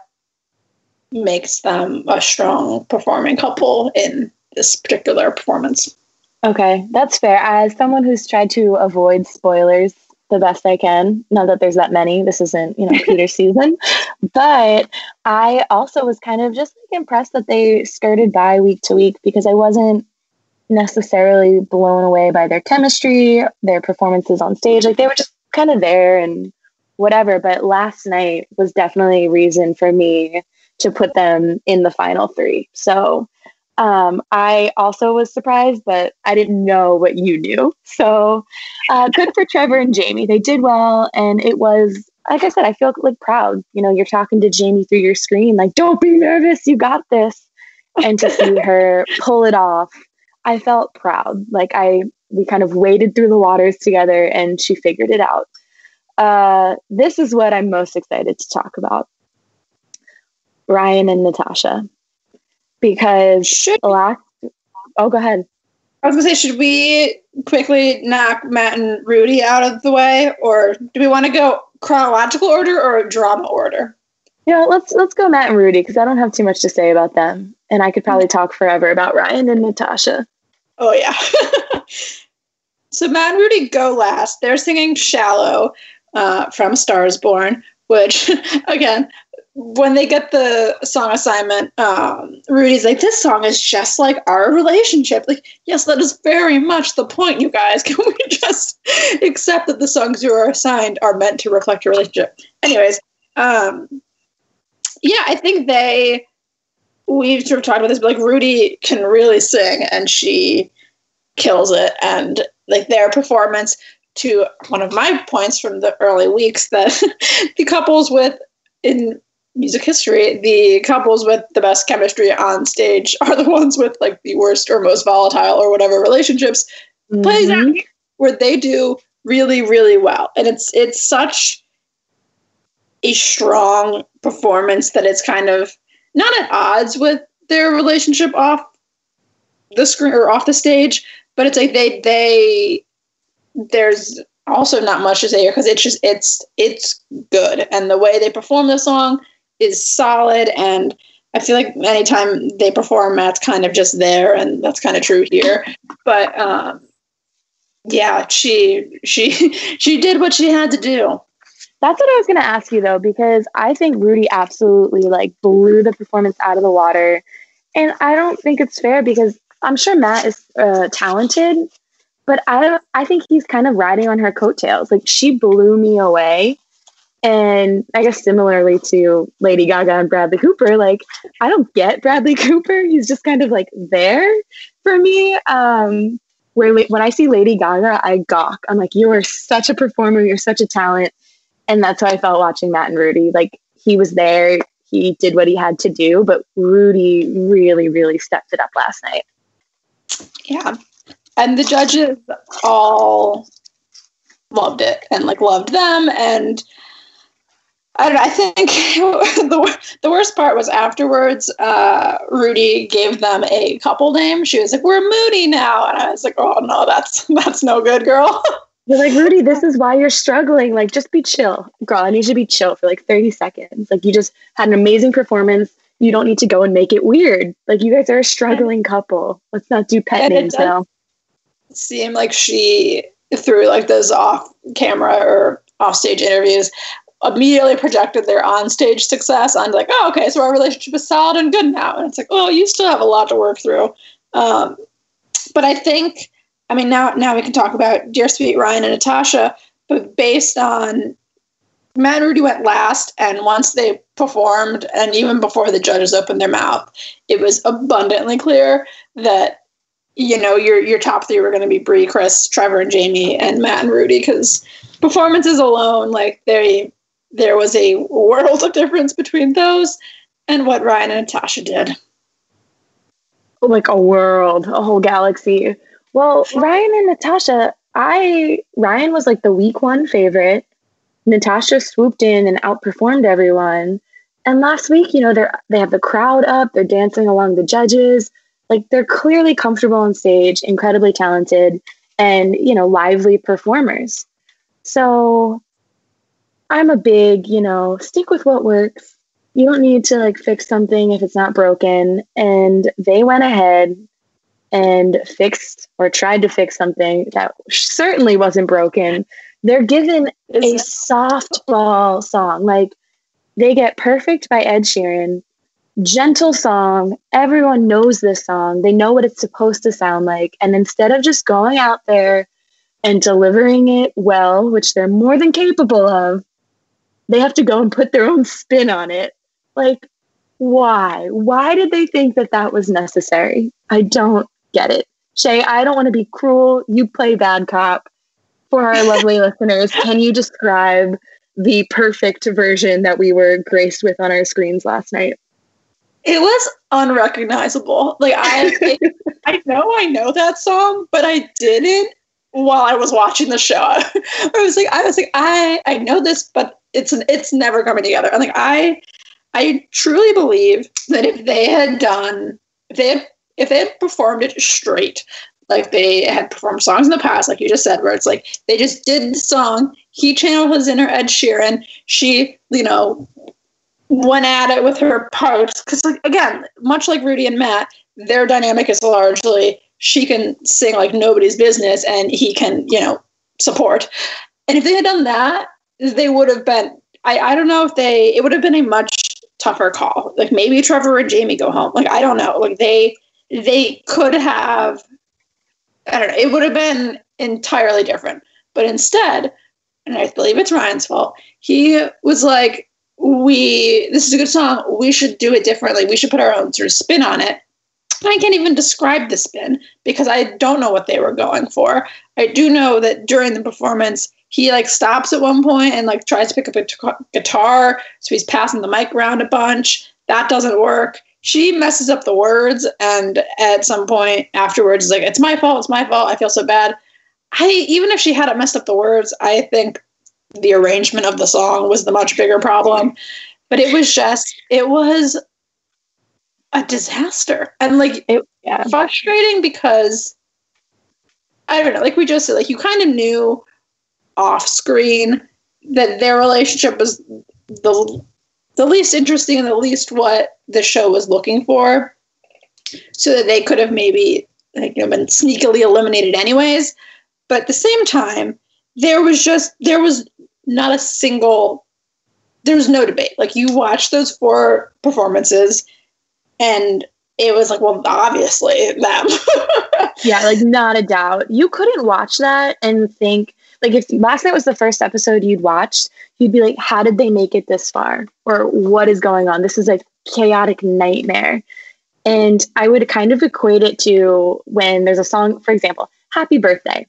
makes them a strong performing couple in this particular performance. Okay, that's fair. As someone who's tried to avoid spoilers the best I can, not that there's that many, this isn't, you know, Peter season, but I also was kind of just like impressed that they skirted by week to week because I wasn't necessarily blown away by their chemistry, their performances on stage. Like they were just kind of there and whatever. But last night was definitely a reason for me to put them in the final three. So um, I also was surprised, but I didn't know what you knew. So uh, good for Trevor and Jamie. They did well. And it was, like I said, I feel like proud. You know, you're talking to Jamie through your screen, like, don't be nervous, you got this. And to see her pull it off, I felt proud. Like I, we kind of waded through the waters together and she figured it out. Uh, this is what I'm most excited to talk about. Ryan and Natasha because should last. Oh, go ahead. I was gonna say, should we quickly knock Matt and Rudi out of the way, or do we want to go chronological order or drama order? Yeah, let's let's go Matt and Rudi because I don't have too much to say about them, and I could probably talk forever about Ryan and Natasha. Oh yeah. so Matt and Rudi go last. They're singing "Shallow" uh, from Stars Born, which again when they get the song assignment, um, Rudi's like, "This song is just like our relationship." Like, yes, that is very much the point, you guys. Can we just accept that the songs you are assigned are meant to reflect your relationship? Anyways, um, yeah, I think they. We've sort of talked about this, but like Rudi can really sing, and she kills it, and like their performance to one of my points from the early weeks that the couples with in music history, the couples with the best chemistry on stage are the ones with like the worst or most volatile or whatever relationships mm-hmm. plays out where they do really really well and it's it's such a strong performance that it's kind of not at odds with their relationship off the screen or off the stage but it's like they they there's also not much to say here because it's just it's it's good and the way they perform the song is solid and I feel like anytime they perform, Matt's kind of just there, and that's kind of true here. But um, yeah, she she she did what she had to do. That's what I was going to ask you though, because I think Rudi absolutely like blew the performance out of the water, and I don't think it's fair because I'm sure Matt is uh, talented, but I. I think he's kind of riding on her coattails. Like she blew me away and I guess similarly to Lady Gaga and Bradley Cooper, like I don't get Bradley Cooper. He's just kind of like there for me. Um, where when I see Lady Gaga, I gawk. I'm like, you are such a performer. You're such a talent. And that's how I felt watching Matt and Rudi. Like he was there. He did what he had to do, but Rudi really, really stepped it up last night. Yeah. And the judges all loved it and like loved them and I don't know. I think the the worst part was afterwards. Uh, Rudi gave them a couple name. She was like, "We're moody now," and I was like, "Oh no, that's that's no good, girl." You're like Rudi. This is why you're struggling. Like, just be chill, girl. I need you to be chill for like 30 seconds. Like, you just had an amazing performance. You don't need to go and make it weird. Like, you guys are a struggling couple. Let's not do pet and names now. Seem like she through like those off camera or off stage interviews immediately projected their on-stage success on like, oh, okay, so our relationship is solid and good now. And it's like, oh, you still have a lot to work through. Um, but I think, I mean, now now we can talk about Dear Sweet Ryan and Natasha, but based on Matt Rudi went last, and once they performed, and even before the judges opened their mouth, it was abundantly clear that you know your your top three were going to be Bri, Chris, Trevor, and Jamie, and Matt and Rudi because performances alone, like they there was a world of difference between those and what Ryan and Natasha did. Like a world, a whole galaxy. Well, Ryan and Natasha, I Ryan was like the week one favorite. Natasha swooped in and outperformed everyone. And last week, you know, they're they have the crowd up, they're dancing along the judges. Like they're clearly comfortable on stage, incredibly talented, and you know, lively performers. So I'm a big, you know, stick with what works. You don't need to like fix something if it's not broken. And they went ahead and fixed or tried to fix something that certainly wasn't broken, they're given a softball song. Like they get Perfect by Ed Sheeran, gentle song. Everyone knows this song. They know what it's supposed to sound like. And instead of just going out there and delivering it well, which they're more than capable of, they have to go and put their own spin on it. Like, why? Why did they think that that was necessary? I don't get it. Shay, I don't want to be cruel. You play bad cop. For our lovely listeners, can you describe the perfect version that we were graced with on our screens last night? It was unrecognizable. Like I, I know I know that song, but I didn't while I was watching the show. I was like, I was like, I, I know this, but it's an, it's never coming together. I'm like, I, I truly believe that if they had done, if they had, if they had performed it straight, like they had performed songs in the past, like you just said, where it's like they just did the song. He channeled his inner Ed Sheeran. She, you know, went at it with her parts because, like, again, much like Rudi and Matt, their dynamic is largely she can sing like nobody's business and he can, you know, support. And if they had done that, they would have been. I, I don't know if they. It would have been a much tougher call. Like maybe Trevor and Jamie go home. Like I don't know. Like they they could have. I don't know. It would have been entirely different. But instead, and I believe it's Ryan's fault. He was like, "We this is a good song. We should do it differently. We should put our own sort of spin on it." I can't even describe the spin because I don't know what they were going for. I do know that during the performance, he like stops at one point and like tries to pick up a t- guitar, so he's passing the mic around a bunch. That doesn't work. She messes up the words, and at some point afterwards, is like, "It's my fault. It's my fault. I feel so bad." I even if she hadn't messed up the words, I think the arrangement of the song was the much bigger problem. But it was just, it was a disaster and like it yeah. frustrating because I don't know, like we just said, like you kind of knew off screen that their relationship was the the least interesting and the least what the show was looking for, so that they could have maybe like you know, been sneakily eliminated anyways. But at the same time, there was just there was not a single there was no debate. Like you watched those four performances and it was like, well, obviously them. yeah, like not a doubt. You couldn't watch that and think like if last night was the first episode you'd watched, you'd be like, how did they make it this far? Or what is going on? This is a chaotic nightmare. And I would kind of equate it to when there's a song, for example, Happy Birthday.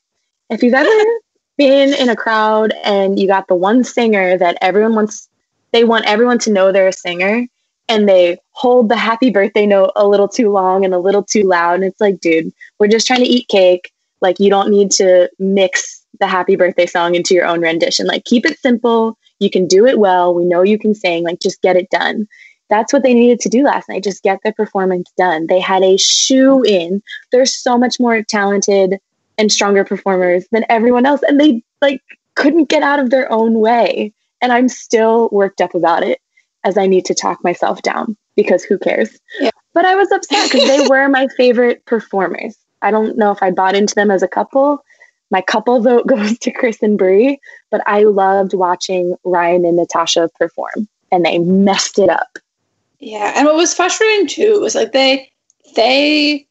If you've ever been in a crowd and you got the one singer that everyone wants, they want everyone to know they're a singer and they hold the happy birthday note a little too long and a little too loud. And it's like, dude, we're just trying to eat cake. Like, you don't need to mix the happy birthday song into your own rendition. Like, keep it simple. You can do it well. We know you can sing. Like, just get it done. That's what they needed to do last night. Just get the performance done. They had a shoe in. There's so much more talented and stronger performers than everyone else. And they like couldn't get out of their own way. And I'm still worked up about it as I need to talk myself down because who cares? Yeah. But I was upset because they were my favorite performers. I don't know if I bought into them as a couple. My couple vote goes to Chris and Bri, but I loved watching Ryan and Natasha perform and they messed it up. Yeah, and what was frustrating too was like they they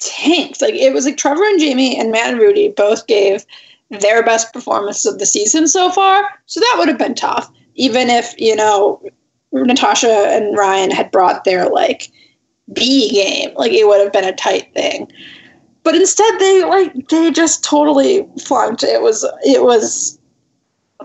tanked. Like it was like Trevor and Jamie and Matt and Rudi both gave their best performances of the season so far. So that would have been tough even if you know Natasha and Ryan had brought their like B game, like it would have been a tight thing. But instead, they like they just totally flunked. It was it was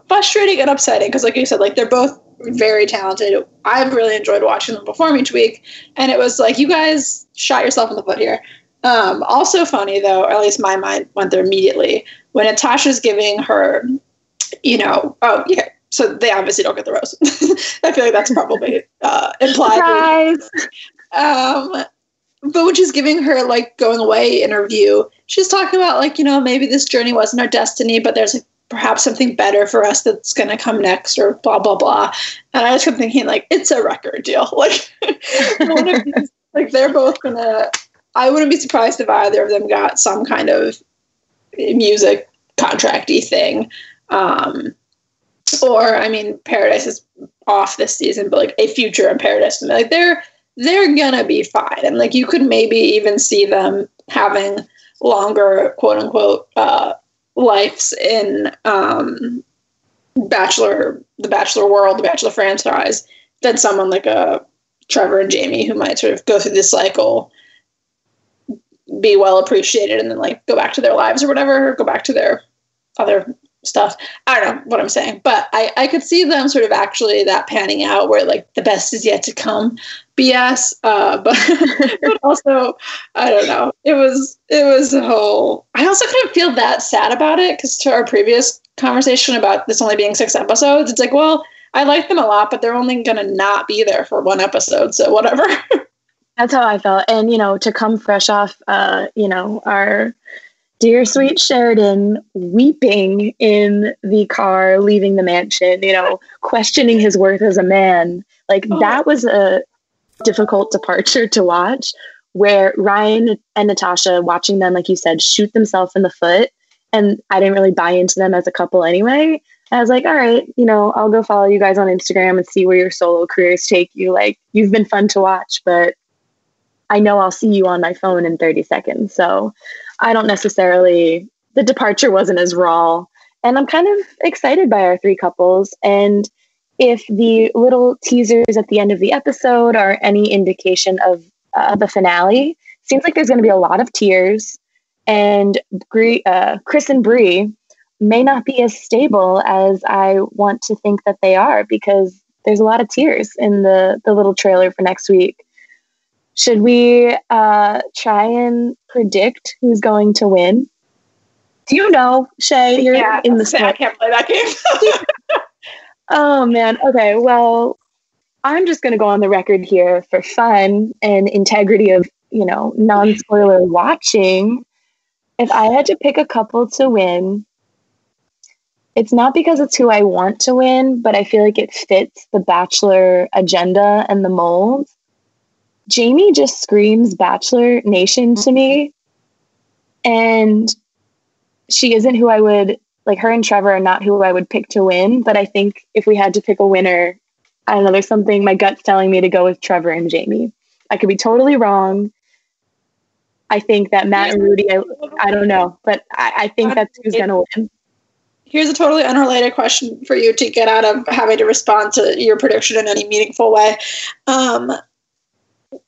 frustrating and upsetting because, like you said, like they're both very talented. I've really enjoyed watching them perform each week, and it was like you guys shot yourself in the foot here. Um, also funny though, or at least my mind went there immediately when Natasha's giving her, you know, oh yeah, so they obviously don't get the rose. I feel like that's probably uh, implied. Um, but when she's giving her like going away interview, she's talking about like you know maybe this journey wasn't our destiny, but there's like, perhaps something better for us that's going to come next, or blah blah blah. And I just kept thinking like it's a record deal. Like these, like they're both gonna I wouldn't be surprised if either of them got some kind of music contracty thing. Um, or I mean, Paradise is off this season, but like a future in Paradise, like they're they're gonna be fine, and like you could maybe even see them having longer quote unquote uh, lives in um, Bachelor, the Bachelor world, the Bachelor franchise than someone like a Trevor and Jamie who might sort of go through this cycle, be well appreciated, and then like go back to their lives or whatever, or go back to their other stuff. I don't know what I'm saying, but I, I could see them sort of actually that panning out where like the best is yet to come BS. Uh, but, but also, I don't know. It was, it was a whole, I also kind of feel that sad about it because to our previous conversation about this only being six episodes, it's like, well, I like them a lot, but they're only going to not be there for one episode. So whatever. That's how I felt. And, you know, to come fresh off, uh, you know, our, Dear sweet Sheridan weeping in the car, leaving the mansion, you know, questioning his worth as a man. Like oh. that was a difficult departure to watch where Ryan and Natasha watching them, like you said, shoot themselves in the foot. And I didn't really buy into them as a couple anyway. I was like, all right, you know, I'll go follow you guys on Instagram and see where your solo careers take you. Like, you've been fun to watch, but I know I'll see you on my phone in 30 seconds. So I don't necessarily, the departure wasn't as raw. And I'm kind of excited by our three couples. And if the little teasers at the end of the episode are any indication of uh, the finale, seems like there's going to be a lot of tears. And uh, Chris and Bri may not be as stable as I want to think that they are because there's a lot of tears in the the little trailer for next week. Should we uh, try and predict who's going to win? Do you know, Shay? You're yeah, in the sport. I can't play that game. oh man. Okay. Well, I'm just going to go on the record here for fun and integrity of you know non-spoiler watching. If I had to pick a couple to win, it's not because it's who I want to win, but I feel like it fits the Bachelor agenda and the mold. Jamie just screams Bachelor Nation to me. And she isn't who I would like her and Trevor are not who I would pick to win, but I think if we had to pick a winner, I don't know, there's something my gut's telling me to go with Trevor and Jamie. I could be totally wrong. I think that Matt and Rudi, I, I don't know, but I, I think that's who's going to win. Here's a totally unrelated question for you to get out of having to respond to your prediction in any meaningful way. Um,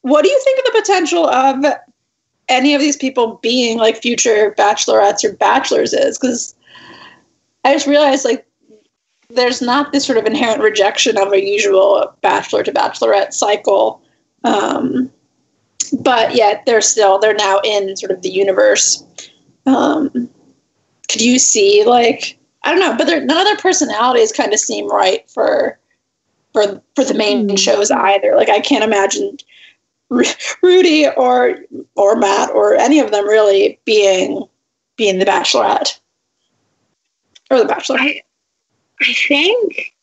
what do you think of the potential of any of these people being like future bachelorettes or bachelors is? Because I just realized like there's not this sort of inherent rejection of a usual bachelor to bachelorette cycle. Um, but yet they're still they're now in sort of the universe. Um, could you see like I don't know, but none of their personalities kind of seem right for for for the main mm-hmm. shows either. Like I can't imagine Rudi or or Matt or any of them really being being the Bachelorette or the Bachelor. I, I think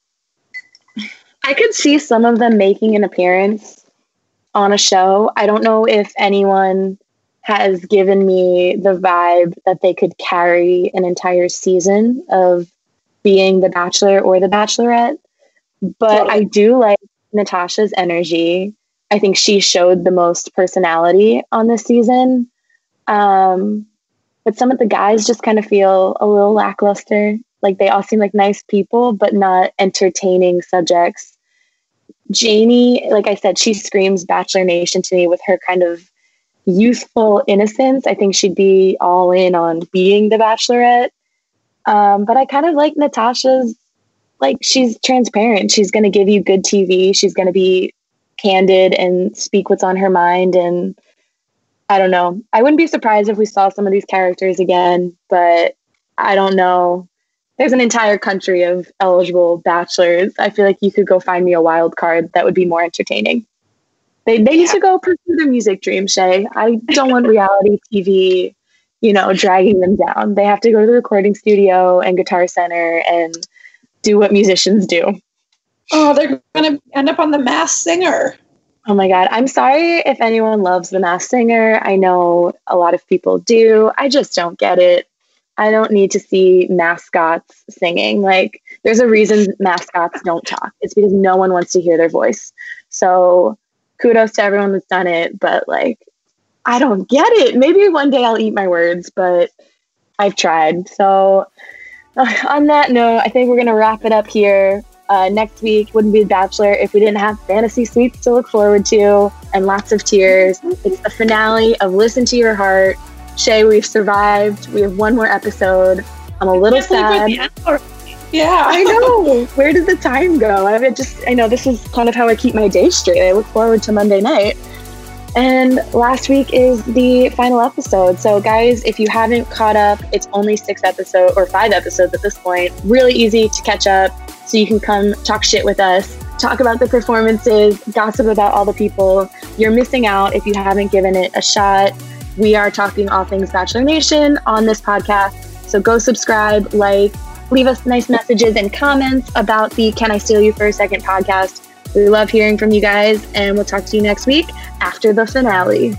I could see some of them making an appearance on a show. I don't know if anyone has given me the vibe that they could carry an entire season of being the Bachelor or the Bachelorette. But totally. I do like Natasha's energy. I think she showed the most personality on this season. Um, but some of the guys just kind of feel a little lackluster. Like they all seem like nice people, but not entertaining subjects. Jamie, like I said, she screams Bachelor Nation to me with her kind of youthful innocence. I think she'd be all in on being the Bachelorette. Um, but I kind of like Natasha's, like, she's transparent. She's going to give you good TV. She's going to be candid and speak what's on her mind. And I don't know. I wouldn't be surprised if we saw some of these characters again, but I don't know. There's an entire country of eligible bachelors. I feel like you could go find me a wild card that would be more entertaining. They, they yeah. need to go pursue their music dream, Shay. I don't want reality TV, you know, dragging them down. They have to go to the recording studio and Guitar Center and do what musicians do. Oh, they're going to end up on The Masked Singer. Oh my God. I'm sorry if anyone loves The Masked Singer. I know a lot of people do. I just don't get it. I don't need to see mascots singing. Like, there's a reason mascots don't talk. It's because no one wants to hear their voice. So, kudos to everyone that's done it. But, like, I don't get it. Maybe one day I'll eat my words, but I've tried. So, on that note, I think we're going to wrap it up here. Uh, next week wouldn't be The Bachelor if we didn't have fantasy suites to look forward to and lots of tears. It's the finale of Listen to Your Heart. Shay, we've survived. We have one more episode. I'm a little sad. Yeah, I know. Where did the time go? I mean, just I know this is kind of how I keep my day straight. I look forward to Monday night. And last week is the final episode. So, guys, if you haven't caught up, it's only six episodes or five episodes at this point. Really easy to catch up. So, you can come talk shit with us, talk about the performances, gossip about all the people. You're missing out if you haven't given it a shot. We are talking all things Bachelor Nation on this podcast. So, go subscribe, like, leave us nice messages and comments about the Can I Steal You for a Second podcast. We love hearing from you guys, and we'll talk to you next week after the finale.